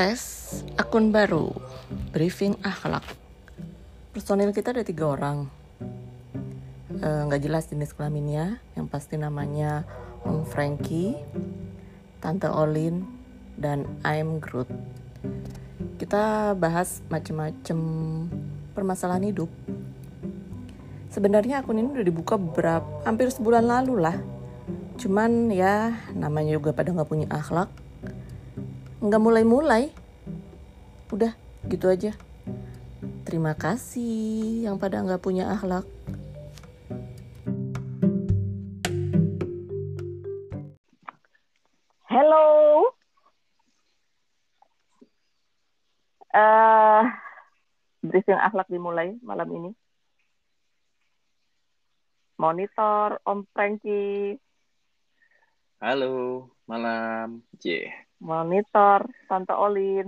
Tes akun baru, briefing akhlak. Personil kita ada tiga orang. Eh, Nggak jelas jenis kelaminnya, yang pasti namanya Om Frankie, Tante Olin, dan I'm Groot. Kita bahas macem-macem permasalahan hidup. Sebenarnya akun ini udah dibuka berapa, hampir sebulan lalu lah. Cuman ya namanya juga pada nggak punya akhlak, nggak mulai-mulai. Udah gitu aja. Terima kasih yang pada nggak punya akhlak. Hello. eh briefing akhlak dimulai malam ini. Monitor Om Frankie, Halo, malam. J. monitor Tante Olin.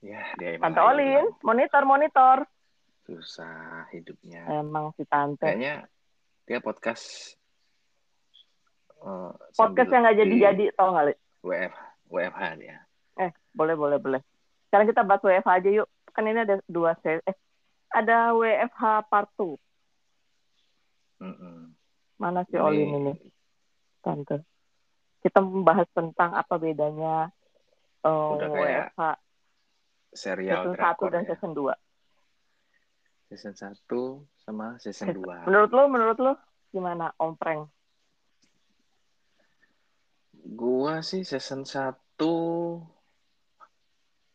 Ya, dia emang Tante Olin, bilang, monitor monitor. susah hidupnya. Emang si Tante. Kayaknya dia podcast eh, Podcast yang nggak di jadi-jadi tau nggak, Li? WF, WFH dia. Eh, boleh boleh boleh. Sekarang kita bahas WFH aja yuk. Kan ini ada dua se eh ada WFH part 2. Mm-mm. Mana si Olin ini? Tante. Kita membahas tentang apa bedanya eh, Udah kayak WFH serial season 1 drakor dan ya. season 2. Season 1 sama season 2. Menurut lo, menurut lo gimana Om Frank? Gua sih season 1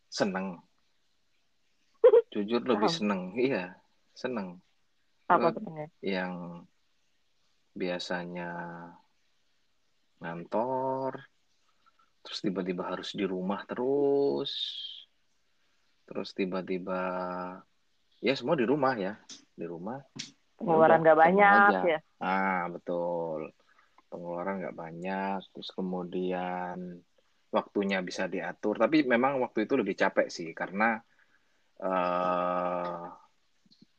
seneng. Jujur lebih seneng. Iya, seneng. Apa Gua sebenarnya? yang biasanya ngantor, terus tiba-tiba harus di rumah terus, terus tiba-tiba ya semua di rumah ya, di rumah. Pengeluaran udah gak seneng banyak aja. ya. Ah betul, pengeluaran nggak banyak, terus kemudian waktunya bisa diatur. Tapi memang waktu itu lebih capek sih karena eh,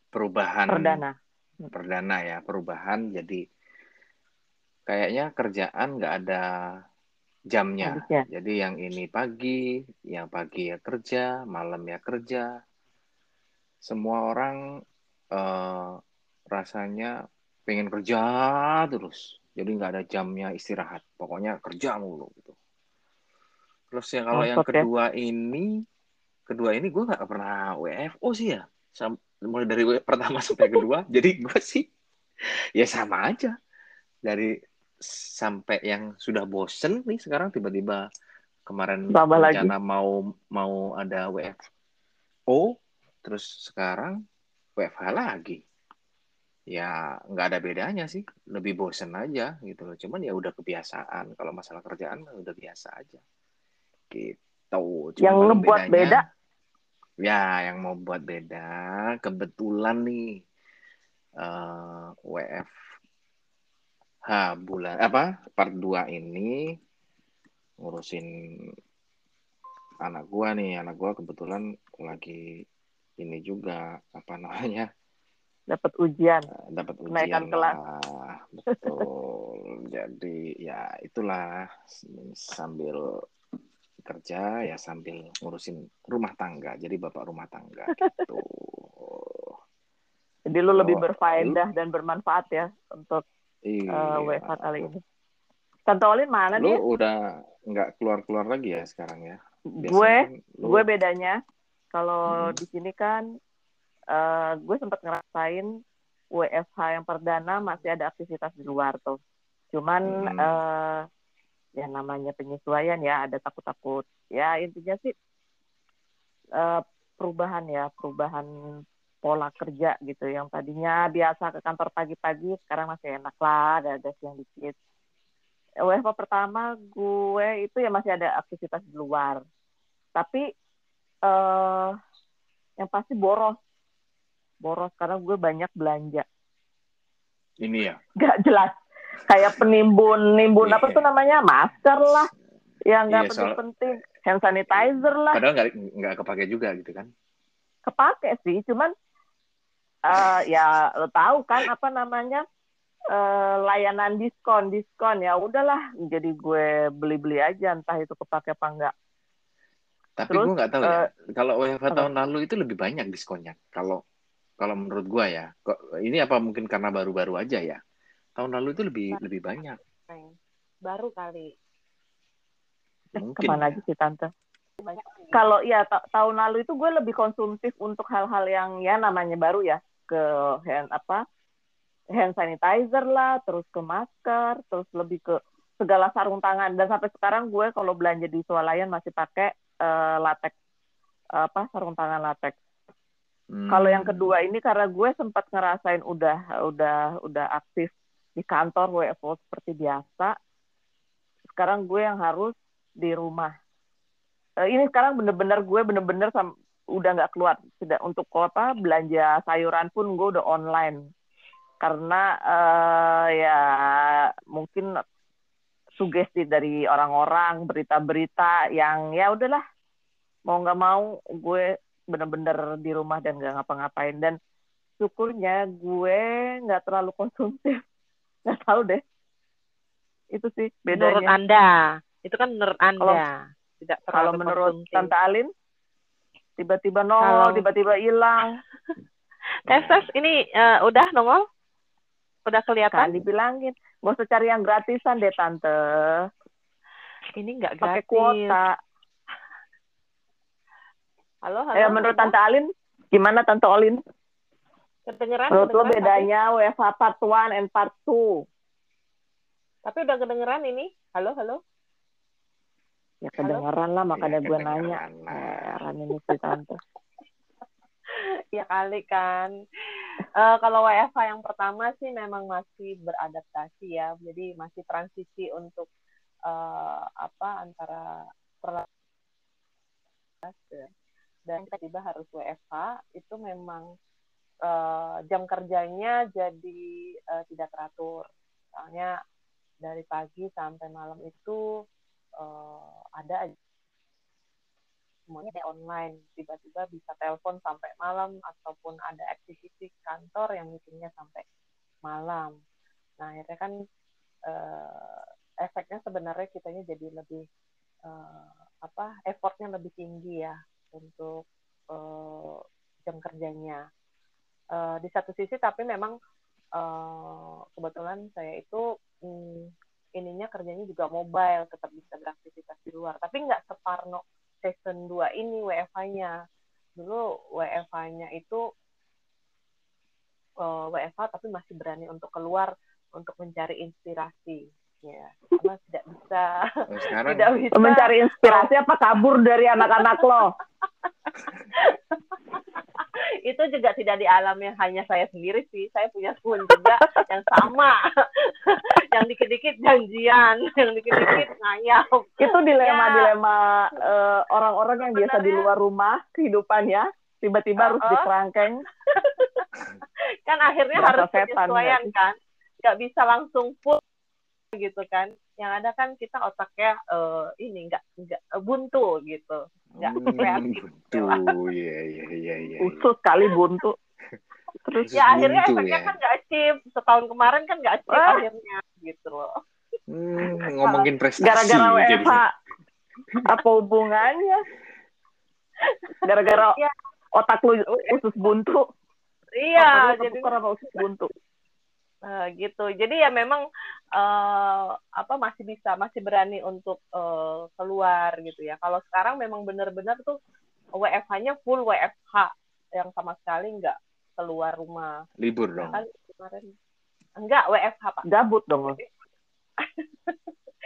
perubahan Perdana. perdana ya, perubahan jadi kayaknya kerjaan nggak ada jamnya. Habisnya. Jadi yang ini pagi, yang pagi ya kerja, malam ya kerja. Semua orang eh, rasanya pengen kerja terus. Jadi nggak ada jamnya istirahat. Pokoknya kerja mulu gitu. Terus ya kalau yang ya. kedua ini, kedua ini gue nggak pernah WFO sih ya. Sam- mulai dari pertama sampai kedua. Jadi gue sih ya sama aja. Dari sampai yang sudah bosen nih sekarang tiba-tiba kemarin Tambah lagi. rencana mau mau ada WFO, terus sekarang WFH lagi. Ya nggak ada bedanya sih, lebih bosen aja gitu loh. Cuman ya udah kebiasaan. Kalau masalah kerjaan udah biasa aja. Gitu. Cuma Yang bedanya- beda, Ya, yang mau buat beda, kebetulan nih eh WFH bulan apa part 2 ini ngurusin anak gua nih, anak gua kebetulan lagi ini juga apa namanya dapat ujian. eh, dapat Kenaikan ujian kelas. lah, betul. Jadi ya itulah sambil kerja ya sambil ngurusin rumah tangga. Jadi bapak rumah tangga gitu. Jadi lu lebih Oh, berfaedah dan bermanfaat ya untuk Iya. eh, WFH kali ini. Tante Olin mana Lu nih? udah nggak keluar-keluar lagi ya sekarang ya? Biasanya Gue, kan lu- gue bedanya kalau Hmm. di sini kan eh, gue sempat ngerasain WFH yang perdana masih ada aktivitas di luar tuh. Cuman Hmm. eh, ya namanya penyesuaian ya, ada takut-takut. Ya intinya sih eh, perubahan ya, perubahan pola kerja gitu. Yang tadinya biasa ke kantor pagi-pagi, sekarang masih enak lah, ada ada siang dikit. WFH pertama gue itu ya masih ada aktivitas di luar. Tapi eh yang pasti boros. Boros karena gue banyak belanja. ini ya. Gak jelas. Kayak penimbun, nimbun apa Iya. tuh namanya? Masker lah. Yang nggak Iya, penting-penting. Hand sanitizer lah. Padahal nggak nggak kepake juga gitu kan? Kepake sih. Cuman eh ya lo tahu kan apa namanya? uh, layanan diskon diskon. Ya udahlah jadi gue beli-beli aja entah itu kepake apa enggak. Tapi gue nggak tahu uh, ya kalau WFH tahun lalu itu lebih banyak diskonnya. Kalau kalau menurut gue ya kok ini apa mungkin karena baru-baru aja ya? Tahun lalu itu lebih baru. lebih banyak. baru kali. Mungkin ke mana ya. aja sih tante? Kalau ya tahun lalu itu gue lebih konsumtif untuk hal-hal yang ya namanya baru ya ke hand apa hand sanitizer lah, terus ke masker, terus lebih ke segala sarung tangan. Dan sampai sekarang gue kalau belanja di swalayan masih pakai uh, latex apa sarung tangan latex. Hmm. Kalau yang kedua ini karena gue sempat ngerasain udah udah udah aktif di kantor WFO seperti biasa. Sekarang gue yang harus di rumah. Uh, ini sekarang bener-bener gue bener-bener udah nggak keluar tidak untuk apa belanja sayuran pun gue udah online. Karena uh, ya mungkin sugesti dari orang-orang berita-berita yang ya udahlah mau nggak mau gue bener-bener di rumah dan nggak ngapa-ngapain. Dan syukurnya gue nggak terlalu konsumtif. Nggak tahu deh. Itu sih bedanya. Menurut anda. Itu kan menurut anda. Kalau, tidak terlalu kalau menurut konsumtif. tante Alin tiba-tiba nol tiba-tiba hilang tes tes ini uh, udah nongol Udah kelihatan? Kali bilangin, gak usah cari yang gratisan deh tante. Ini nggak gratis. Pakai kuota. Halo, halo. Eh, menurut Tante Alin, gimana Tante Olin? Kedengeran? Menurut lo bedanya tapi... WFH part 1 and part 2? Tapi udah kedengeran ini? Halo, halo? Ya kedengeran lah, makanya ya, gue nanya. Heran ini si Tante. ya kali kan. Uh, kalau WFH yang pertama sih memang masih beradaptasi ya, jadi masih transisi untuk uh, apa antara dan tiba-tiba harus WFH itu memang uh, jam kerjanya jadi uh, tidak teratur. Misalnya dari pagi sampai malam itu uh, ada semuanya kayak online. Tiba-tiba bisa telepon sampai malam ataupun ada aktivitas kantor yang meetingnya sampai malam. Nah akhirnya kan uh, efeknya sebenarnya kitanya jadi lebih uh, apa effortnya lebih tinggi ya untuk uh, jam kerjanya. Uh, di satu sisi tapi memang uh, kebetulan saya itu um, ininya kerjanya juga mobile tetap bisa beraktivitas di luar tapi nggak separno season 2 ini WFH-nya. Dulu WFH-nya itu uh, eh, WFH tapi masih berani untuk keluar untuk mencari inspirasi. Ya, karena tidak bisa sekarang tidak bisa mencari inspirasi apa kabur dari anak-anak lo. itu juga tidak dialami hanya saya sendiri sih. Saya punya teman juga yang sama. yang dikit-dikit janjian, yang dikit-dikit ngayap. Itu dilema-dilema ya. uh, orang-orang yang biasa di luar rumah kehidupannya tiba-tiba uh -oh. harus dikerangkeng. kan akhirnya harus penyesuaian kan. Nggak bisa langsung full gitu kan yang ada kan kita otaknya uh, ini nggak nggak buntu gitu nggak hmm, kreatif buntu iya iya iya iya usus kali buntu. Terus ya akhirnya efeknya ya. kan nggak achieve setahun kemarin kan nggak achieve ah. akhirnya gitu loh. Hmm, ngomongin prestasi gara-gara WFH apa hubungannya? Gara-gara ya. otak lu usus buntu. Iya jadi karena usus buntu? Uh, gitu. Jadi ya memang uh, apa masih bisa masih berani untuk uh, keluar gitu ya. Kalau sekarang memang benar-benar tuh WFH-nya full WFH yang sama sekali nggak keluar rumah. Libur dong. Kan kemarin enggak WFH Pak. Gabut dong.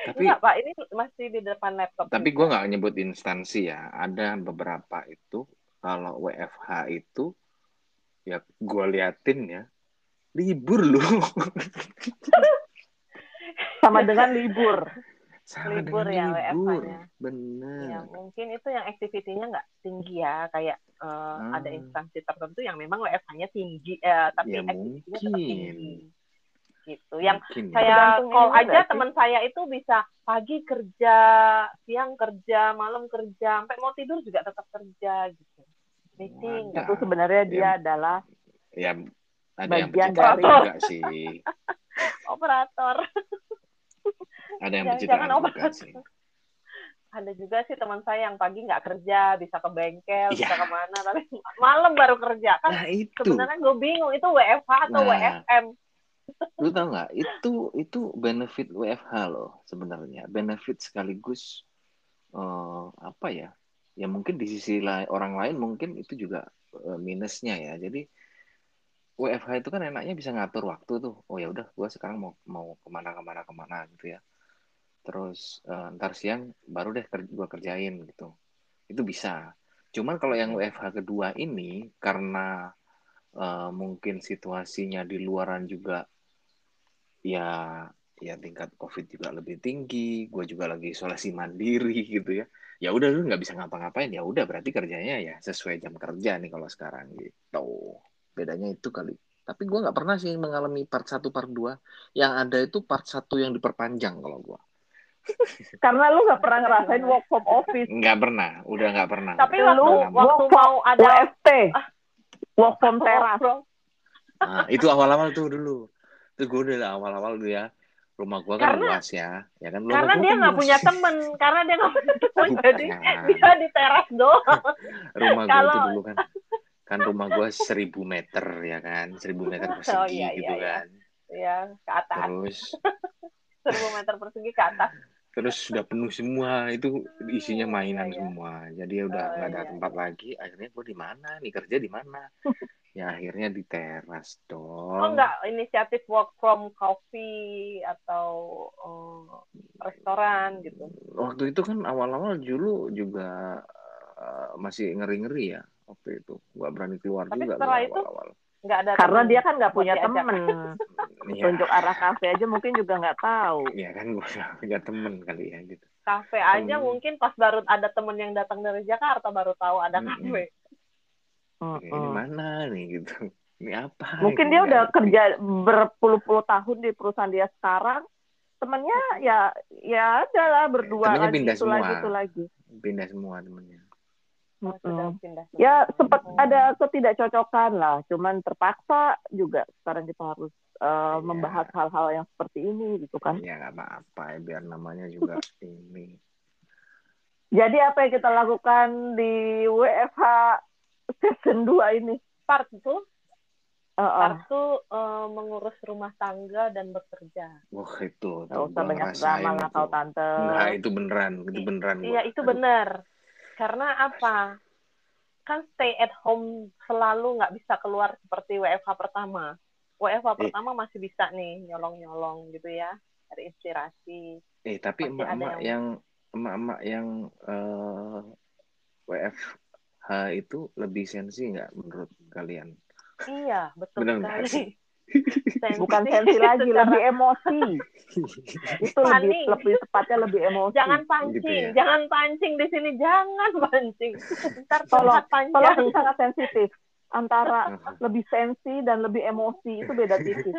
tapi enggak Pak, ini masih di depan laptop. Tapi gue nggak nyebut instansi ya. Ada beberapa itu kalau WFH itu ya gue liatin ya libur loh sama dengan libur. Sama libur ya libur. benar ya, mungkin itu yang aktivitinya nggak tinggi ya kayak uh, hmm. ada instansi tertentu yang memang WFH-nya tinggi uh, tapi ya, aktivitinya tetap tinggi. Gitu. Yang mungkin. Ya. saya call aja teman saya itu bisa pagi kerja siang kerja malam kerja sampai mau tidur juga tetap kerja gitu. Meeting. Itu sebenarnya dia ya, adalah ya ada bagian yang dari juga sih operator. Ada yang Jangan- jangan operator. sih. Ada juga sih teman saya yang pagi nggak kerja, bisa ke bengkel, bisa Iya. ke mana, tapi malam baru kerja. Kan Nah itu, sebenarnya gue bingung itu WFH atau Nah. WFM. lu tau nggak? Itu itu benefit WFH loh sebenarnya. Benefit sekaligus eh, apa ya? Ya mungkin di sisi lain orang lain mungkin itu juga eh, minusnya ya. Jadi WFH itu kan enaknya bisa ngatur waktu tuh. Oh ya udah, gue sekarang mau mau ke mana ke mana ke mana gitu ya. Terus eh, ntar siang baru deh ker gue kerjain gitu. Itu bisa. Cuman kalau yang WFH kedua ini karena eh, mungkin situasinya di luaran juga ya ya tingkat COVID juga lebih tinggi, gue juga lagi isolasi mandiri gitu ya. Ya udah lu nggak bisa ngapa-ngapain, ya udah berarti kerjanya ya sesuai jam kerja nih kalau sekarang gitu. Bedanya itu kali. Tapi gue nggak pernah sih mengalami part 1, part 2. Yang ada itu part 1 yang diperpanjang kalau gue. Karena lu nggak pernah ngerasain work from office. Nggak pernah, udah nggak pernah. Tapi Lu waktu mau ada WFT. Work from teras. Bro, Nah, itu awal-awal tuh dulu. Terus gue udah awal-awal tuh ya. Rumah gue kan Karena- luas ya. ya kan, rumah karena gua dia kan nggak luas. punya temen, karena dia nggak punya temen, jadi dia di teras doang. rumah gue Kalau- tuh dulu kan kan rumah gue seribu meter ya kan? Seribu meter persegi Oh, iya, gitu iya, iya. kan. Ya ke atas, terus seribu meter persegi ke atas. terus sudah penuh semua itu isinya mainan Iya, iya. semua. Jadi ya udah Oh, nggak ada iya, tempat lagi. Akhirnya gue di mana nih? Kerja di mana? Ya akhirnya di teras dong. Oh enggak, inisiatif work from coffee atau eh, restoran gitu. waktu itu kan awal-awal dulu juga eh, masih ngeri-ngeri ya waktu itu nggak berani keluar Tapi juga setelah itu awal-awal Enggak ada Karena temen dia kan nggak punya temen. Iya. Tunjuk arah kafe aja mungkin juga nggak tahu. ya kan gue nggak punya temen kali ya gitu Kafe aja Hmm. mungkin pas baru ada temen yang datang dari Jakarta baru tahu ada Mm-mm. kafe. ini Mm-mm. mana nih gitu ini apa Mungkin Ini dia nggak udah kerja berpuluh-puluh tahun di perusahaan dia sekarang. Temennya ya ya adalah berdua Temennya lagi pindah itu lagi semua. itu lagi. pindah semua temennya. Sudah pindah semua. Ya sempat Hmm. ada ketidakcocokan lah, cuman terpaksa juga sekarang kita harus uh, Iya. membahas hal-hal yang seperti ini gitu kan. ya nggak apa-apa ya biar namanya juga ini Jadi apa yang kita lakukan di WFH season 2 ini? part itu, Uh, uh, part itu eh, mengurus rumah tangga dan bekerja. wah itu nggak tuh usah banyak drama lah kau tante. Enggak, itu beneran itu beneran. Iya, itu Aduh. Karena apa? Kan stay at home selalu nggak bisa keluar seperti WFH pertama. WFH Eh. pertama masih bisa nih nyolong-nyolong gitu ya, cari inspirasi. eh tapi emak-emak yang emak-emak yang eh, WFH itu lebih sensi nggak menurut kalian Iya, betul Benar sekali. Sensi Bukan sensi lagi, secara- lebih emosi. Itu lebih Panik. lebih tepatnya lebih emosi. Jangan pancing, Gitu ya. jangan pancing di sini, jangan pancing. Ntar Tolong, panjang. Tolong sangat sensitif. Antara lebih sensi dan lebih emosi itu beda tipis.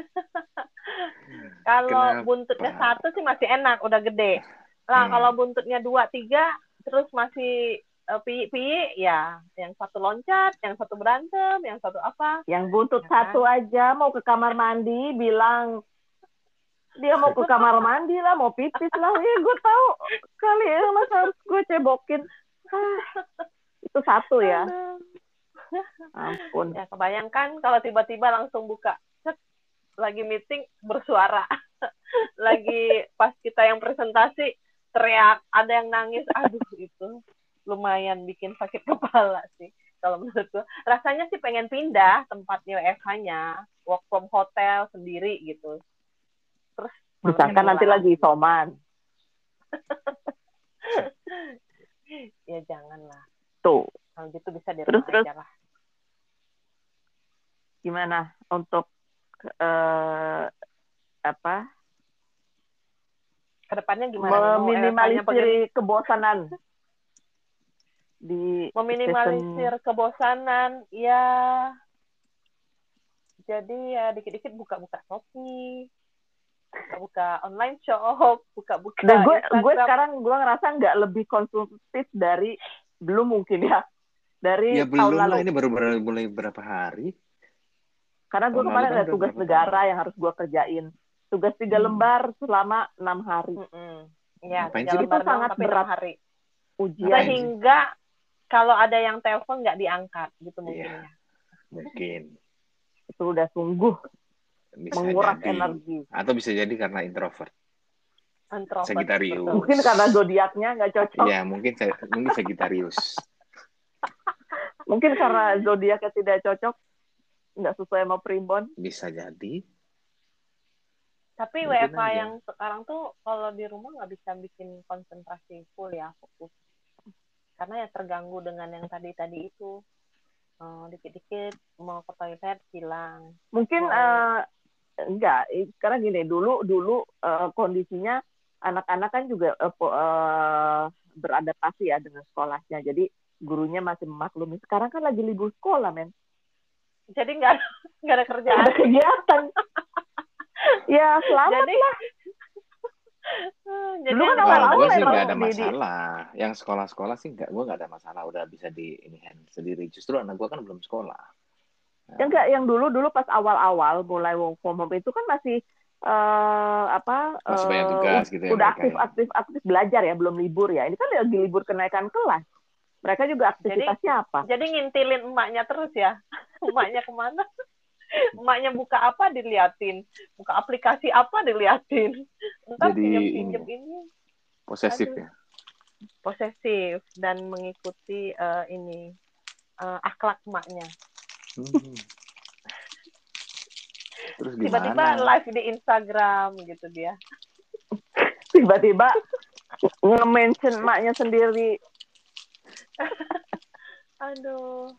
Kalau buntutnya satu sih masih enak, udah gede. Lah Hmm. kalau buntutnya dua tiga, terus masih eh, piyi-piyi, ya yang satu loncat, yang satu berantem, yang satu apa. Yang buntut Ya kan? satu aja mau ke kamar mandi bilang dia mau ke kamar mandi lah, mau pipis lah. Ya gue tahu kali ya masa harus gue cebokin. Ah, itu satu ya. Ampun. Ya kebayangkan kalau tiba-tiba langsung buka, lagi meeting bersuara, lagi pas kita yang presentasi teriak, ada yang nangis, aduh itu lumayan bikin sakit kepala sih. Kalau menurut gue, rasanya sih pengen pindah tempatnya WFH-nya, work from hotel sendiri gitu. Terus Misalkan nanti lagi isoman. ya janganlah. Tuh, Kalau gitu bisa di Terus, terus. lah. gimana untuk eh apa Ke depannya gimana? bagaimana? meminimalisir kebosanan di meminimalisir kebosanan ya jadi ya dikit-dikit buka-buka Shopee buka-buka online shop buka-buka Dan gue Instagram. gue sekarang gue ngerasa nggak lebih konsumtif dari belum mungkin ya dari ya tahun belum lah lalu. ini baru baru mulai berapa hari Karena gue tahun kemarin kan ada udah tugas negara tahun? yang harus gue kerjain. tugas tiga Hmm. lembar selama enam hari. Ya, tiga sih? lembar Itu sangat berat. hari. ujian? Sehingga kalau ada yang telepon nggak diangkat gitu mungkin Iya. ya. Mungkin itu udah sungguh bisa menguras jadi. energi Atau bisa jadi karena introvert. Introvert. Sagittarius. betul. mungkin karena zodiaknya nggak cocok Iya, mungkin saya mungkin Sagittarius. mungkin karena zodiaknya tidak cocok nggak sesuai sama primbon Bisa jadi. Tapi Mungkin WFA aja. yang sekarang tuh kalau di rumah nggak bisa bikin konsentrasi full ya fokus. Karena ya terganggu dengan yang tadi-tadi itu. Eh, dikit-dikit mau ke toilet hilang. mungkin Oh. eh, enggak karena gini dulu dulu eh, kondisinya anak-anak kan juga po- eh, beradaptasi ya dengan sekolahnya jadi gurunya masih memaklumi sekarang kan lagi libur sekolah men Jadi nggak nggak ada kerjaan. ada kegiatan ya selamat Jadi jadi Dulu kan yang awal-awal gue sih nggak ada di- di- masalah. Yang sekolah-sekolah sih nggak, gue nggak ada masalah. Udah bisa di ini hand sendiri. Justru anak gue kan belum sekolah. Ya enggak, yang dulu dulu pas awal-awal mulai work from home itu kan masih eh apa Masih banyak eh, tugas gitu ya udah aktif ya. aktif aktif belajar ya belum libur ya ini kan lagi libur kenaikan kelas mereka juga aktivitasnya apa jadi ngintilin emaknya terus ya. Emaknya ke mana? Emaknya buka apa diliatin, buka aplikasi apa diliatin. Entar Jadi pinjem-pinjem ini. Posesif Aduh. ya. posesif dan mengikuti eh, ini eh, akhlak emaknya. Hmm. Terus Tiba-tiba live di Instagram gitu dia. tiba-tiba nge-mention emaknya sendiri Aduh.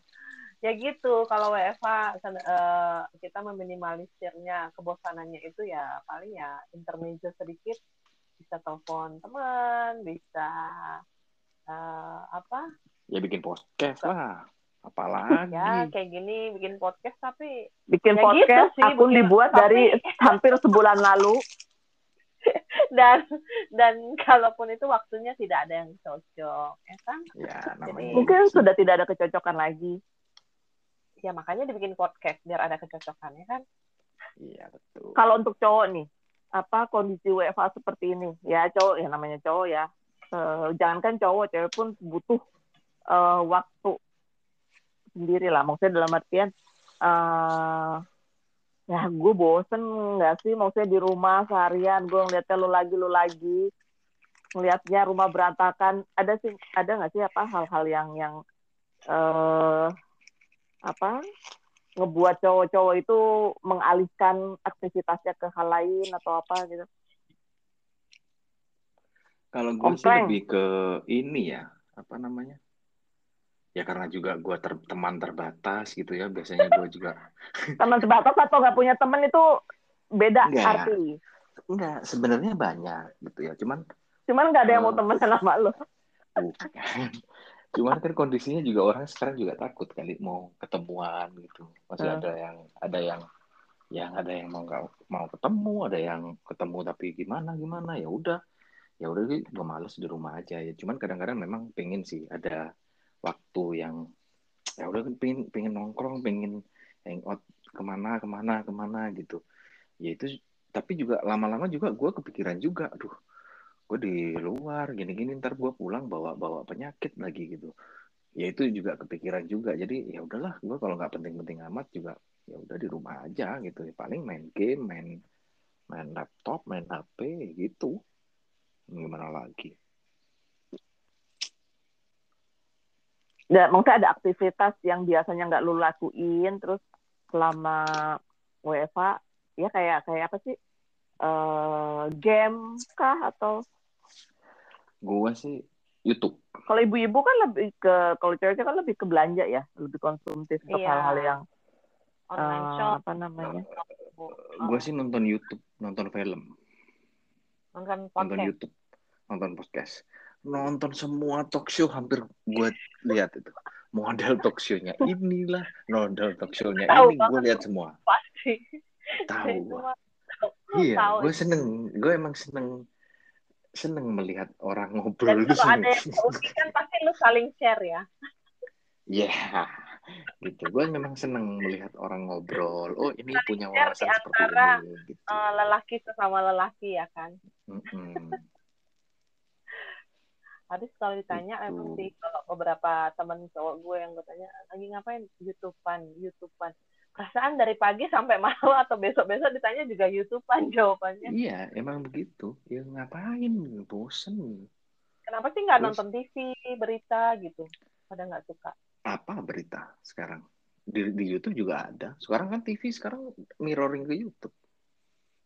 Ya gitu, kalau WFH kan, eh, kita meminimalisirnya kebosanannya itu ya paling ya intermezzo sedikit bisa telepon teman, bisa eh, apa? Ya bikin podcast lah. Apalagi. Ya kayak gini bikin podcast tapi bikin Ya gitu podcast sih, akun bikin- dibuat tapi- dari hampir sebulan lalu dan dan kalaupun itu waktunya tidak ada yang cocok, ya kan? Ya namanya. Jadi- mungkin gitu. sudah tidak ada kecocokan lagi Ya makanya dibikin podcast biar ada kecocokannya kan. Iya betul. kalau untuk cowok nih apa kondisi WFH seperti ini? Ya cowok ya namanya cowok ya. Eh, jangankan cowok cewek pun butuh eh, waktu sendiri lah. Maksudnya dalam artian eh ya gue bosen nggak sih? Maksudnya di rumah seharian gue ngeliatnya lu lagi lu lagi. Ngelihatnya rumah berantakan. Ada sih ada nggak sih apa hal-hal yang yang eh apa ngebuat cowok-cowok itu mengalihkan aktivitasnya ke hal lain atau apa gitu Kalau gue sih lebih ke ini ya, apa namanya? Ya karena juga gue ter- teman terbatas gitu ya. Biasanya gue juga teman sebatas atau nggak punya teman itu beda Nggak. arti enggak sebenarnya banyak gitu ya. Cuman cuman nggak ada yang mau Oh. temenan sama lo bukan. Cuman kan kondisinya juga orang sekarang juga takut kali mau ketemuan gitu. Masih Hmm. ada yang ada yang yang ada yang mau nggak mau ketemu, ada yang ketemu tapi gimana gimana ya udah ya udah gue males di rumah aja ya. Cuman kadang-kadang memang pengen sih ada waktu yang ya udah pengen pengen nongkrong, pengen hangout ke mana ke mana ke mana gitu. Ya itu tapi juga lama-lama juga gue kepikiran juga, aduh gue di luar gini-gini ntar gue pulang bawa bawa penyakit lagi gitu. Ya itu juga kepikiran juga. Jadi ya udahlah gue kalau nggak penting-penting amat juga ya udah di rumah aja gitu. Ya paling main game main main laptop main hp gitu. Gimana lagi? Ya, maksudnya ada aktivitas yang biasanya nggak lu lakuin terus selama WFA ya kayak kayak apa sih eh game kah atau? Gue sih YouTube. Kalau ibu-ibu kan lebih ke kalau cewek kan lebih ke belanja ya lebih konsumtif untuk Iya. hal-hal yang Online eh, shop, apa namanya? Gue sih nonton YouTube nonton film. Nonton nonton podcast. YouTube nonton podcast. Nonton semua talk show hampir gue lihat itu. Model talk show-nya inilah model talk show-nya ini gue lihat semua. Pasti. tahu. Gua. Iya, gue seneng. Gue emang seneng seneng melihat orang Dan ngobrol itu kalau ada yang kan pasti lu saling share ya. Iya, gitu gue memang seneng melihat orang ngobrol oh ini punya Share wawasan seperti antara, ini gitu Eh, lelaki sesama lelaki ya kan. Habis kalau ditanya Gitu. emang sih kalau beberapa temen cowok gue yang gue tanya lagi ngapain YouTubean, YouTubean. Perasaan dari pagi sampai malam atau besok-besok ditanya juga YouTubean jawabannya. iya emang begitu. Ya ngapain? Bosen. Kenapa sih nggak nonton TV, berita gitu? Pada nggak suka. apa berita sekarang? Di, di YouTube juga ada. Sekarang kan TV sekarang mirroring ke YouTube.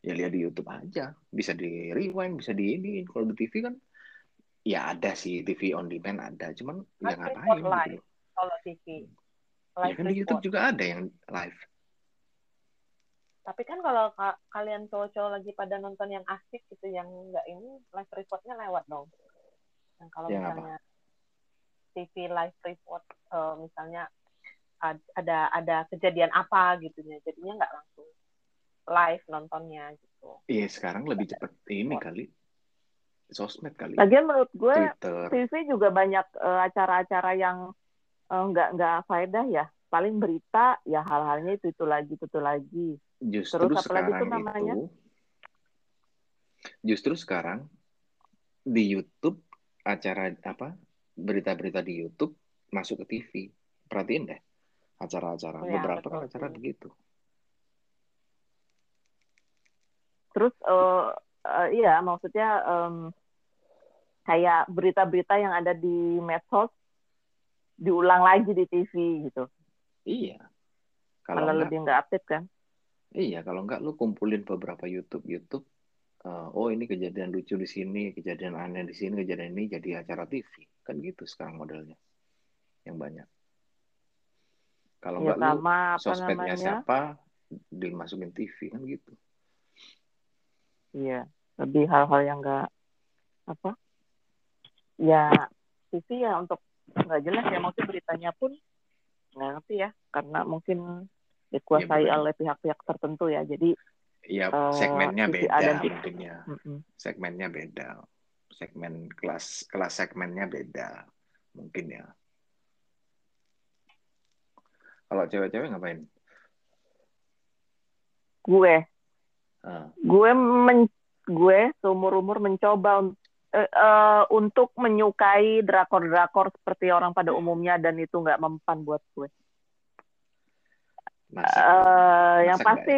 Ya lihat di YouTube aja. Bisa di rewind bisa di ini. Kalau di TV kan ya ada sih. TV on demand ada. Cuman ya Live ngapain gitu. Kalau TV. Ya Live kan di YouTube juga ada yang live Tapi kan kalau ka- kalian cowok-cowok lagi pada nonton yang asik gitu, yang nggak ini, live reportnya lewat dong. Yang kalau Yang apa? misalnya TV live report, eh, misalnya ad- ada ada kejadian apa gitu ya, jadinya nggak langsung live nontonnya gitu. iya sekarang lebih cepet ini kali sosmed kali Lagian menurut gue Twitter TV juga banyak eh, acara-acara yang eh, nggak nggak faedah ya. Paling berita ya hal-halnya itu itu lagi itu, itu lagi. justru Terus apalagi tuh namanya? itu justru sekarang di YouTube acara apa berita-berita di YouTube masuk ke TV perhatiin deh acara-acara Iya, beberapa betul acara begitu Terus eh eh, iya maksudnya em, kayak berita-berita yang ada di medsos diulang lagi di TV gitu. iya kalau Malah enggak lebih nggak update kan? iya kalau enggak lu kumpulin beberapa YouTube YouTube eh, oh ini kejadian lucu di sini kejadian aneh di sini kejadian ini jadi acara TV kan gitu sekarang modelnya yang banyak kalau Ya enggak lu sosmednya siapa dimasukin TV kan gitu Iya, lebih hal-hal yang nggak apa? Ya TV ya untuk nggak jelas ya maksudnya beritanya pun nggak ngerti ya karena mungkin dikuasai Ya, oleh pihak-pihak tertentu ya. Jadi ya Eh, segmennya TV beda A dan TV. mungkin ya mm-mm. segmennya beda segmen kelas kelas segmennya beda mungkin ya kalau cewek-cewek ngapain gue Ah, gue men gue seumur umur mencoba eh, eh, untuk menyukai drakor-drakor seperti orang pada umumnya dan itu nggak mempan buat gue. masak Eh, yang Masak pasti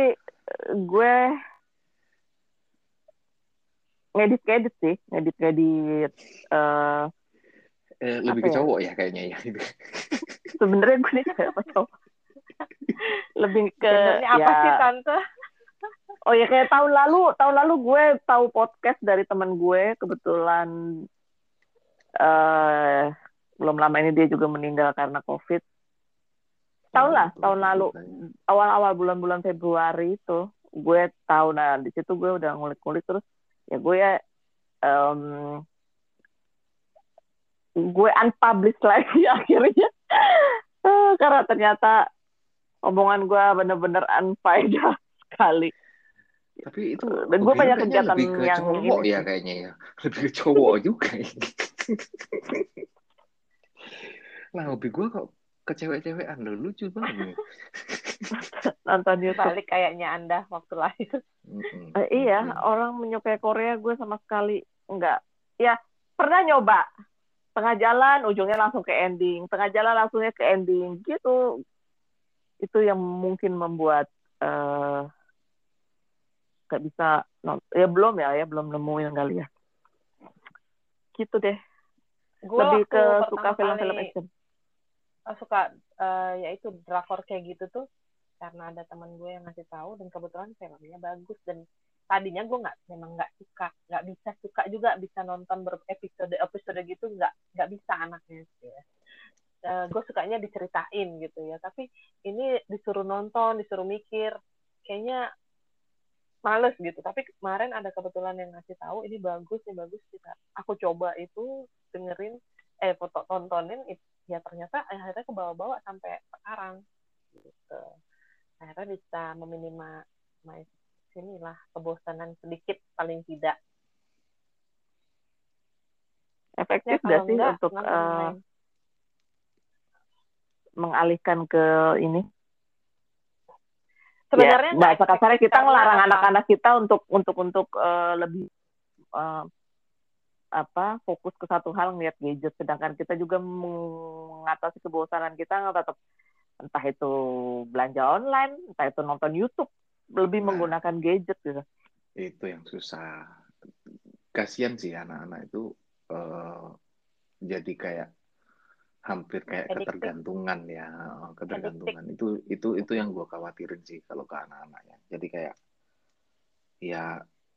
gue ngedit-ngedit sih, ngedit-ngedit. eh Eh, lebih ke ya? cowok ya kayaknya ya Sebenarnya gue ini kayak apa cowok? Lebih ke Sebenarnya apa ya, sih tante? Oh ya kayak tahun lalu, tahun lalu gue tahu podcast dari teman gue kebetulan eh belum lama ini dia juga meninggal karena COVID. Tahun lah, tahun lalu awal-awal bulan-bulan Februari itu gue tahu nah di situ gue udah ngulik-ngulik terus ya gue ya em, gue unpublish lagi akhirnya Eh, karena ternyata omongan gue bener-bener unfaedah sekali. Tapi itu Dan gue banyak kegiatan lebih ke yang cowok ini ya kayaknya ya lebih ke cowok juga nah hobi gue kok ke cewek-cewekan lo lucu banget nonton YouTube. Balik kayaknya anda waktu lahir. Mm-mm. Eh, iya, Mm-mm. orang menyukai Korea gue sama sekali enggak. Ya, pernah nyoba. Tengah jalan ujungnya langsung ke ending, tengah jalan langsungnya ke ending gitu. Itu yang mungkin membuat eh nggak bisa ya belum ya ya belum nemuin kali ya. Gitu deh. Gue Lebih ke suka film-film action. eh, suka eh, ya itu drakor kayak gitu tuh karena ada teman gue yang ngasih tahu dan kebetulan filmnya bagus dan tadinya gue nggak memang nggak suka nggak bisa suka juga bisa nonton berepisode episode gitu nggak nggak bisa anaknya gitu ya. Eh, gue sukanya diceritain gitu ya tapi ini disuruh nonton disuruh mikir kayaknya males gitu. Tapi kemarin ada kebetulan yang ngasih tahu ini bagus ini bagus kita aku coba itu dengerin eh foto tontonin it- ya ternyata akhirnya ke bawah-bawah sampai sekarang gitu. Akhirnya bisa meminimalisir inilah kebosanan sedikit paling tidak. Efektif Ya, gak kalau sih enggak, untuk lain. mengalihkan ke ini Sebenarnya ya, nggak bahasa kasarnya kita ngelarang anak-anak kita untuk untuk untuk eh, lebih eh, apa fokus ke satu hal ngeliat gadget. Sedangkan kita juga mengatasi kebosanan kita tetap entah itu belanja online entah itu nonton YouTube lebih Nah. menggunakan gadget gitu. Itu yang susah. Kasihan sih anak-anak itu eh, jadi kayak hampir kayak Addicted. ketergantungan ya ketergantungan itu itu itu yang gue khawatirin sih kalau ke anak-anaknya jadi kayak ya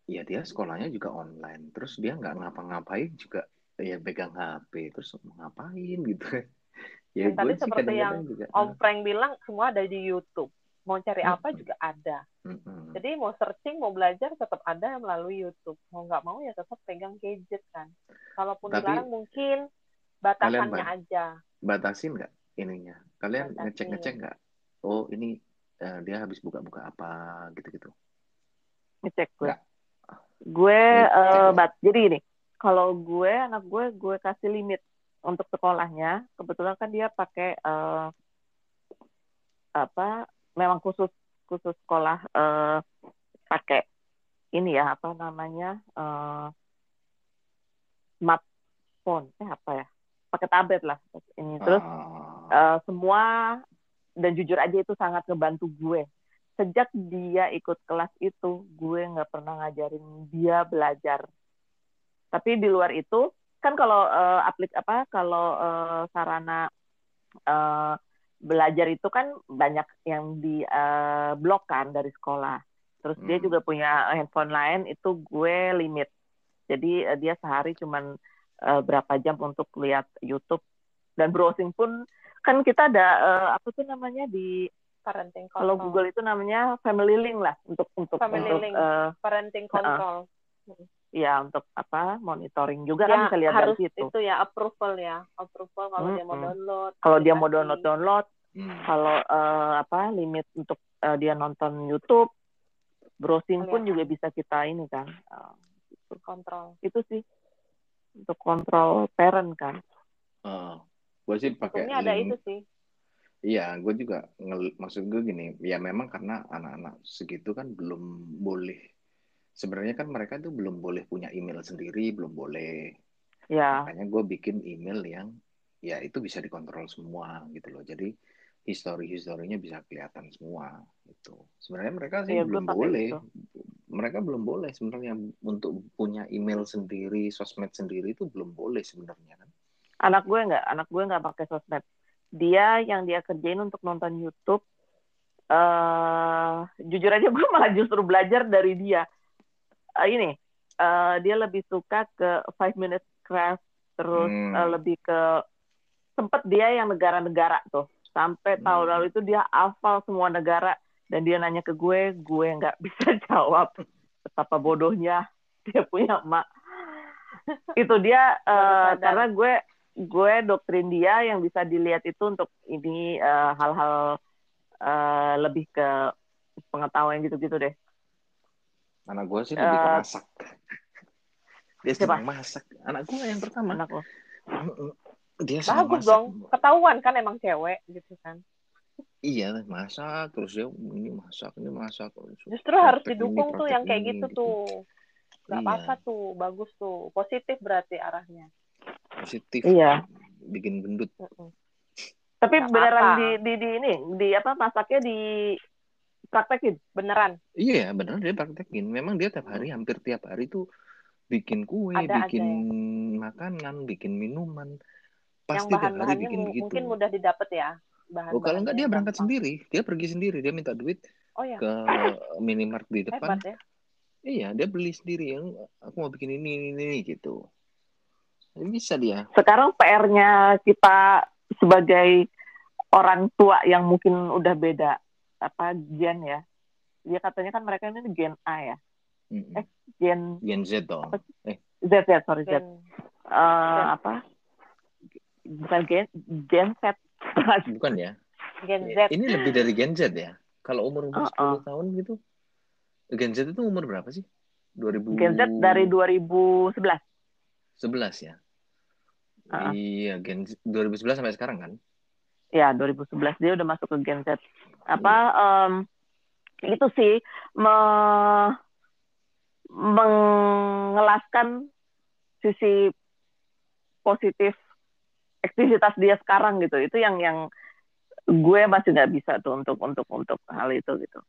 ya dia sekolahnya juga online terus dia nggak ngapa-ngapain juga ya pegang HP terus ngapain gitu ya Dan tadi gue sih seperti kadang-kadang yang juga Om Frank bilang semua ada di YouTube. Mau cari apa Mm-mm. juga ada. Mm-mm. Jadi mau searching, mau belajar tetap ada melalui YouTube. Mau nggak mau ya tetap pegang gadget kan. Kalaupun Tapi- dilarang mungkin batasannya Kalian, aja. batasin nggak ininya kalian Batasin. ngecek ngecek nggak oh ini eh, dia habis buka-buka apa gitu-gitu ngecek gue Nggak. gue eh, ya. bat jadi ini kalau gue anak gue gue kasih limit untuk sekolahnya kebetulan kan dia pakai eh, apa memang khusus khusus sekolah eh, pakai ini ya apa namanya eh, smartphone eh apa ya pakai tablet lah ini. Terus Eh, semua dan jujur aja itu sangat ngebantu gue. Sejak dia ikut kelas itu gue nggak pernah ngajarin dia belajar. Tapi di luar itu kan kalau eh, aplik apa kalau eh, sarana eh, belajar itu kan banyak yang di eh, blok kan dari sekolah. Terus dia Hmm. juga punya handphone lain itu gue limit. Jadi eh, dia sehari cuman eh, berapa jam untuk lihat YouTube dan browsing pun kan kita ada eh, apa tuh namanya di Parenting kalau control. Google itu namanya family link lah untuk untuk Family untuk link. eh, Parenting control. ya untuk apa monitoring juga Ya, kan bisa lihat harus dari situ itu ya approval ya. Approval kalau dia mau download. kalau dia mau download download hmm. kalau eh, apa limit untuk eh, dia nonton YouTube browsing pun Kelihatan. juga bisa kita ini kan Eh, kontrol. itu sih untuk kontrol parent kan gue sih pakai Untungnya ada itu sih. Iya, gue juga ngel- maksud gue gini, ya memang karena anak-anak segitu kan belum boleh. Sebenarnya kan mereka tuh belum boleh punya email sendiri, belum boleh. ya Makanya gue bikin email yang ya itu bisa dikontrol semua gitu loh. Jadi histori-historinya bisa kelihatan semua gitu. Sebenarnya mereka sih gue belum boleh. itu. Mereka belum boleh sebenarnya untuk punya email sendiri, sosmed sendiri itu belum boleh sebenarnya kan. anak gue nggak anak gue nggak pakai sosmed dia yang dia kerjain untuk nonton YouTube eh jujur aja gue malah justru belajar dari dia Eh, ini eh, dia lebih suka ke five minutes craft terus Hmm. eh, lebih ke sempet dia yang negara-negara tuh sampai Hmm. tahun lalu itu dia hafal semua negara dan dia nanya ke gue gue nggak bisa jawab betapa bodohnya dia punya emak itu dia eh, karena gue gue doktrin dia yang bisa dilihat itu untuk ini eh, hal-hal eh, lebih ke pengetahuan gitu-gitu deh Anak gue sih lebih ke Eh, masak. Dia siapa? masak. Anak gue yang pertama. anak lo Dia Bagus masak. dong. Ketahuan kan emang cewek gitu kan. Iya, masak terus dia ini masak, ini masak. Justru harus didukung ini, tuh yang kayak ini, gitu tuh. Gak Iya. apa-apa tuh, bagus tuh. Positif berarti arahnya. Positif. Iya. Bikin gendut. Tapi Nggak beneran apa-apa. di, di di ini di apa masaknya di praktekin Beneran. Iya, benar dia praktekin. Memang dia tiap hari, hampir tiap hari tuh bikin kue, Ada bikin aja makanan, bikin minuman. Yang Pasti tiap hari bahan-bahannya bikin begitu. mungkin mudah didapat ya. Bahan Oh, kalau enggak dia berangkat gampang. sendiri. Dia pergi sendiri. Dia minta duit Oh ya, ke minimart di depan. hebat ya. Iya, dia beli sendiri. Yang aku mau bikin ini, ini, ini gitu. Jadi bisa dia. sekarang PR-nya kita sebagai orang tua yang mungkin udah beda apa gen ya dia katanya kan mereka ini gen A ya. Eh, gen Gen Z dong. Apa Eh, Z ya sorry Z Dan Eh, apa bukan gen gen Z bukan ya? Gen Z. Ini lebih dari Gen Z ya? Kalau umur umur Uh-uh. 10 tahun gitu. Gen Z itu umur berapa sih? 2000 gen Z dari 2011 11 ya. Uh-uh. Iya, Gen Z 2011 sampai sekarang kan? ya 2011 dia udah masuk ke Gen Z apa um, itu sih me, mengelaskan sisi positif aktivitas dia sekarang gitu itu yang yang gue masih nggak bisa tuh untuk untuk untuk hal itu gitu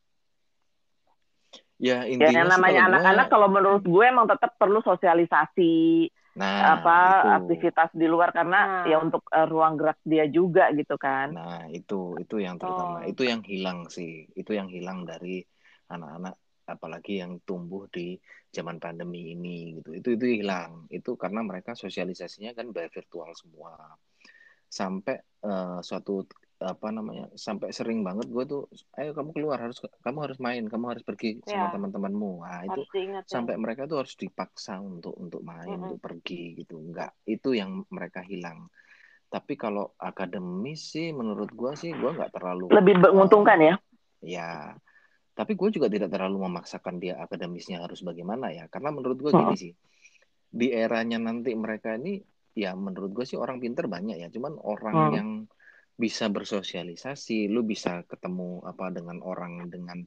ya ya intinya yang sih namanya kalau gue anak-anak kalau menurut gue emang tetap perlu sosialisasi nah apa itu aktivitas di luar karena Nah. ya untuk eh, ruang gerak dia juga gitu kan Nah, itu itu yang terutama. Oh. Itu yang hilang sih. Itu yang hilang dari anak-anak apalagi yang tumbuh di zaman pandemi ini gitu. Itu itu hilang. Itu karena mereka sosialisasinya kan by virtual semua. Sampai eh, suatu apa namanya? Sampai sering banget gue tuh, ayo kamu keluar harus kamu harus main, kamu harus pergi sama Ya. teman-temanmu. Nah, itu diingat ya. sampai mereka tuh harus dipaksa untuk untuk main, Mm-mm. untuk pergi gitu. Enggak, itu yang mereka hilang. Tapi kalau akademis sih menurut gua sih gua nggak terlalu lebih menguntungkan ya ya. Tapi gue juga tidak terlalu memaksakan dia akademisnya harus bagaimana ya. Karena menurut gue gini sih. Di eranya nanti mereka ini ya menurut gue sih orang pinter banyak ya. Cuman orang Hmm. yang bisa bersosialisasi, lu bisa ketemu apa dengan orang dengan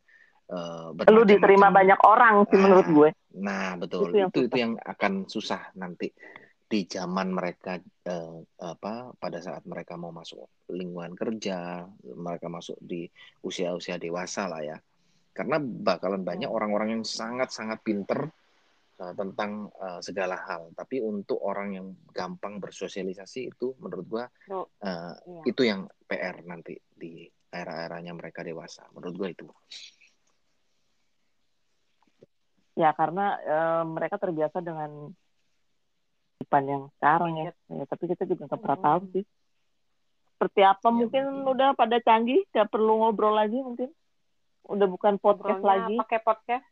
eh, lu diterima banyak orang sih Ah, menurut gue Nah, betul. Itu yang Itu itu yang akan susah nanti di zaman mereka eh, apa pada saat mereka mau masuk lingkungan kerja, mereka masuk di usia-usia dewasa lah ya. Karena bakalan banyak Hmm. orang-orang yang sangat-sangat pinter eh, tentang eh, segala hal. Tapi untuk orang yang gampang bersosialisasi itu menurut gua eh, iya. itu yang PR nanti di era-eranya mereka dewasa. Menurut gua itu. ya karena eh, mereka terbiasa dengan kehidupan yang sekarang ya. Ya, tapi kita juga nggak pernah tahu sih seperti apa Ya, mungkin mungkin. udah pada canggih nggak perlu ngobrol lagi mungkin udah bukan podcast Ngobrolnya lagi pakai podcast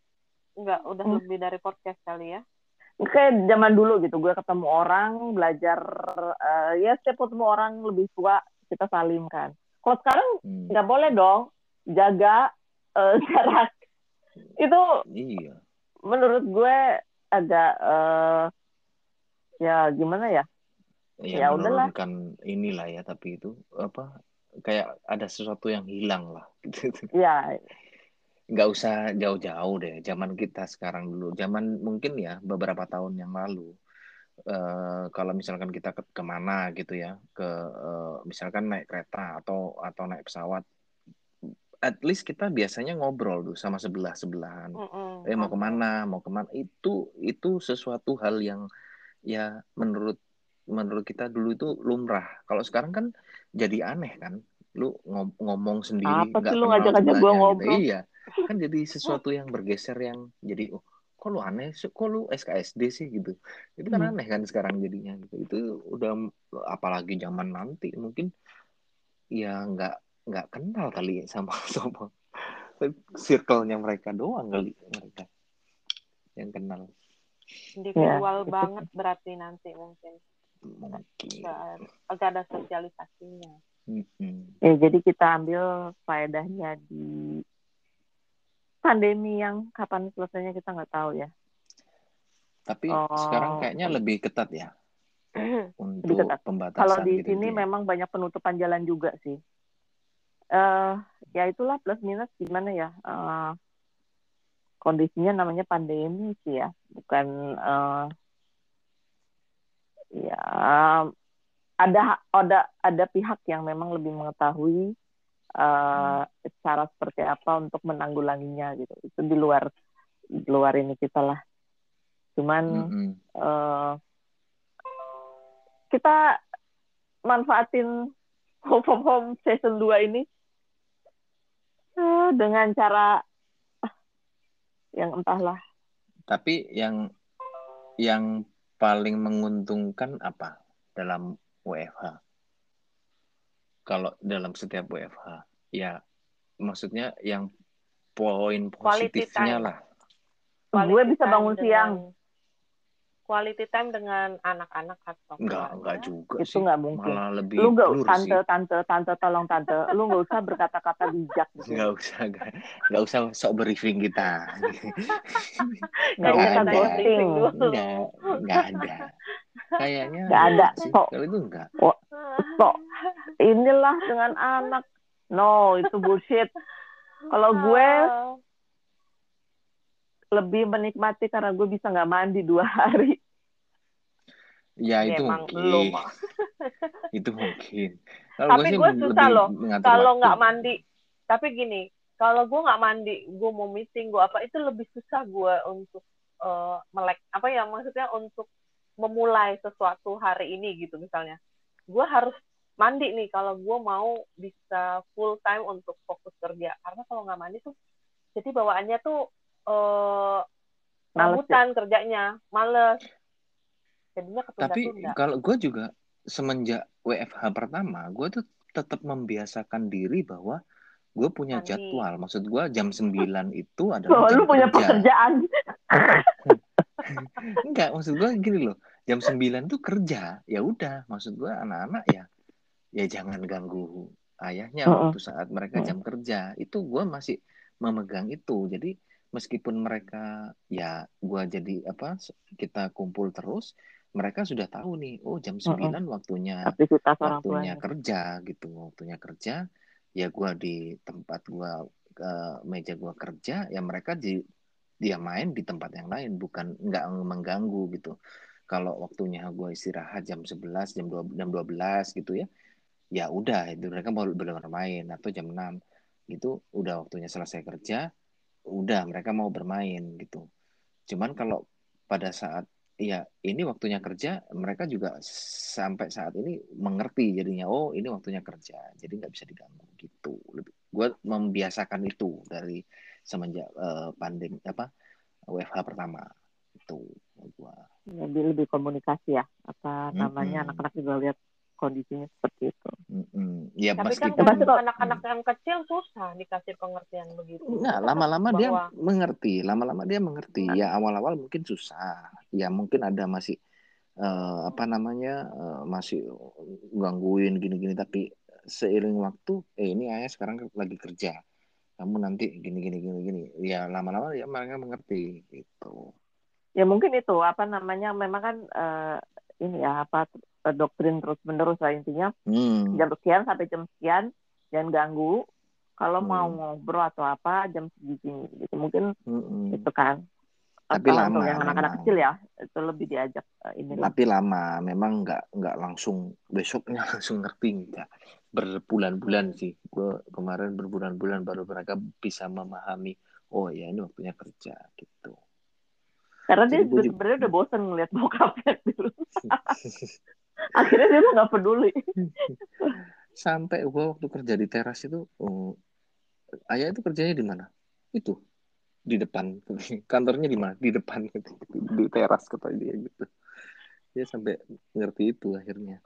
enggak udah Hmm. lebih dari podcast kali ya kayak zaman dulu gitu gue ketemu orang belajar eh, ya setiap ketemu orang lebih tua kita salim kan kalau sekarang Hmm. nggak boleh dong jaga eh, jarak itu Iya. menurut gue agak eh, ya gimana ya ya, Ya udahlah. menurunkan inilah ya tapi itu apa kayak ada sesuatu yang hilang lah gitu ya nggak usah jauh-jauh deh zaman kita sekarang dulu zaman mungkin ya beberapa tahun yang lalu eh, kalau misalkan kita ke ke mana gitu ya ke eh, misalkan naik kereta atau atau naik pesawat at least kita biasanya ngobrol tuh sama sebelah sebelahan Mm-mm. eh mau ke mana mau ke mana itu itu sesuatu hal yang ya menurut menurut kita dulu itu lumrah kalau sekarang kan jadi aneh kan lu ngom- ngomong sendiri Apa sih nggak lu ngajak-ngajak gua sebelahnya gitu. ngobrol? iya kan jadi sesuatu yang bergeser yang jadi oh kok lu aneh sih? Kok lu SKSD sih? Gitu. Itu kan Hmm. aneh kan sekarang jadinya gitu. Itu udah apalagi zaman nanti mungkin ya nggak nggak kenal kali sama sama circle-nya mereka doang kali mereka yang kenal. Individual Ya, itu banget berarti nanti mungkin. Mungkin. Agak ada sosialisasinya. Mm-mm. ya jadi kita ambil faedahnya di pandemi yang kapan selesainya kita nggak tahu ya tapi Oh. sekarang kayaknya lebih ketat ya untuk ketat. pembatasan kalau di gitu sini intinya. memang banyak penutupan jalan juga sih eh ya itulah plus minus gimana ya Eh, kondisinya namanya pandemi sih ya bukan eh, ya ada ada ada pihak yang memang lebih mengetahui eh, cara seperti apa untuk menanggulanginya gitu. Itu di luar di luar ini kita lah. Cuman Mm-mm. eh, kita manfaatin home from home season 2 ini eh, dengan cara yang entahlah. Tapi yang yang paling menguntungkan apa dalam WFH kalau dalam setiap WFH ya maksudnya yang poin positifnya lah. Gue bisa bangun dengan- siang quality time dengan anak-anak atau enggak keluarga. enggak juga itu sih. nggak mungkin. Malah lebih lu nggak tante sih. tante tante tolong tante. Lu nggak usah berkata-kata bijak. Gitu nggak usah nggak, nggak usah sok briefing kita. Nggak usah ada. ghosting nggak nggak ada. Kayaknya Nggak ada. sih. Kok. kalau itu enggak kok inilah dengan anak. No, itu bullshit. Kalau gue lebih menikmati karena gue bisa nggak mandi dua hari. Ya itu emang mungkin. lu mah. Itu mungkin. Kalau Tapi gue lebih susah loh kalau nggak mandi. Tapi gini, kalau gue nggak mandi, gue mau meeting, gue apa itu lebih susah gue untuk eh, melek apa ya maksudnya untuk memulai sesuatu hari ini gitu misalnya. Gue harus mandi nih kalau gue mau bisa full time untuk fokus kerja. Karena kalau nggak mandi tuh, jadi bawaannya tuh eh Males ya? kerjanya, males. Jadinya Tapi kalau gue juga semenjak WFH pertama, gue tuh tetap membiasakan diri bahwa gue punya Mandi. jadwal. Maksud gue jam 9 itu Oh, adalah jam lu punya kerja. pekerjaan. Enggak, maksud gue gini loh. Jam 9 tuh kerja. Ya udah, maksud gue anak-anak ya ya jangan ganggu ayahnya Mm-mm. waktu saat mereka jam kerja. Itu gue masih memegang itu. Jadi meskipun mereka ya gue jadi apa kita kumpul terus, mereka sudah tahu nih, oh jam 9 waktunya Aktivitas waktunya kerja gitu waktunya kerja ya gua di tempat gua ke meja gua kerja ya mereka di dia main di tempat yang lain bukan nggak mengganggu gitu kalau waktunya gua istirahat jam 11 jam 2 jam 12 gitu ya ya udah itu mereka mau benar main. Atau jam 6 gitu udah waktunya selesai kerja udah mereka mau bermain gitu. Cuman kalau pada saat ya ini waktunya kerja mereka juga sampai saat ini mengerti jadinya oh ini waktunya kerja jadi nggak bisa diganggu gitu. Lebih gue membiasakan itu dari semenjak eh, pandemi apa WFH pertama itu gua. Jadi lebih komunikasi ya. Apa namanya anak-anak juga lihat kondisinya seperti itu. Mm-mm. ya Tapi kan kan anak-anak yang kecil susah dikasih pengertian begitu. Kita lama-lama dia bahwa- mengerti, lama-lama dia mengerti. Enggak. Ya awal-awal mungkin susah, ya mungkin ada masih eh, apa namanya eh, masih gangguin gini-gini. Tapi seiring waktu, eh ini ayah sekarang lagi kerja, kamu nanti gini-gini gini-gini. Ya lama-lama ya mereka mengerti gitu. Ya mungkin itu apa namanya memang kan eh, ini ya apa doktrin terus menerus lah intinya Hmm. jam sekian sampai jam sekian jangan ganggu. Kalau Hmm. mau ngobrol atau apa jam segini gitu mungkin Mm-mm. itu kan. Tapi Kalau lama, yang anak-anak kecil ya itu lebih diajak eh, ini lah. Tapi lama, memang nggak nggak langsung besoknya langsung ngerti nggak berbulan-bulan sih. Gue kemarin berbulan-bulan baru mereka bisa memahami. Oh ya ini waktunya kerja gitu. Karena dia Jadi juga- sebenarnya udah bosen ngeliat bokapnya dulu. Akhirnya dia nggak peduli. Sampai gue waktu kerja di teras itu, oh, ayah itu kerjanya di mana? Itu di depan kantornya di mana? Di depan gitu. di teras kata dia gitu. Dia sampai ngerti itu akhirnya.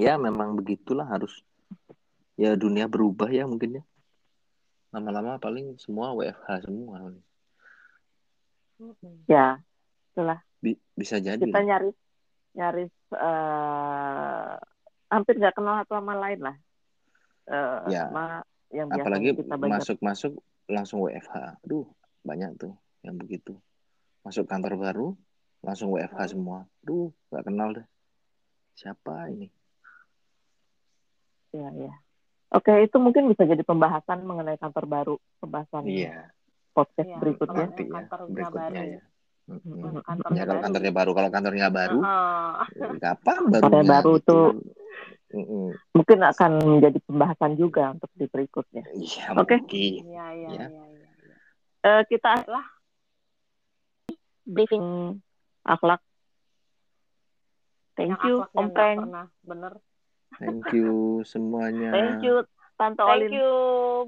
Ya memang begitulah harus ya dunia berubah ya mungkin ya. Lama-lama paling semua WFH semua. Ya, itulah Bi- bisa jadi. kita lah. nyaris nyaris eh, hampir nggak kenal satu sama lain lah. Eh, Ya. sama yang Apalagi kita banyak masuk-masuk langsung WFH. Aduh, banyak tuh yang begitu. Masuk kantor baru, langsung WFH semua. Aduh, gak kenal deh. Siapa ini? ya ya. Oke, itu mungkin bisa jadi pembahasan mengenai kantor baru, pembahasan Iya, podcast Iya, berikutnya. nanti ya. Berikutnya baru. ya. Yang Ya kantornya kalau baru. kantornya baru, kalau kantornya baru, eh, kapan Kantornya barunya? baru gitu. tuh. Mm-mm. Mungkin akan menjadi pembahasan juga untuk di berikutnya. Iya, Oke. mungkin. Iya, iya, Ya. iya, iya. iya. Eh, kita Lah. briefing akhlak. Thank Yang you, Om Peng. bener. Thank you semuanya. Thank you, Tante Thank Olin. you.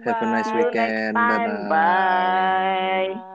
Have a nice weekend. time. Bye-bye. Bye. Bye.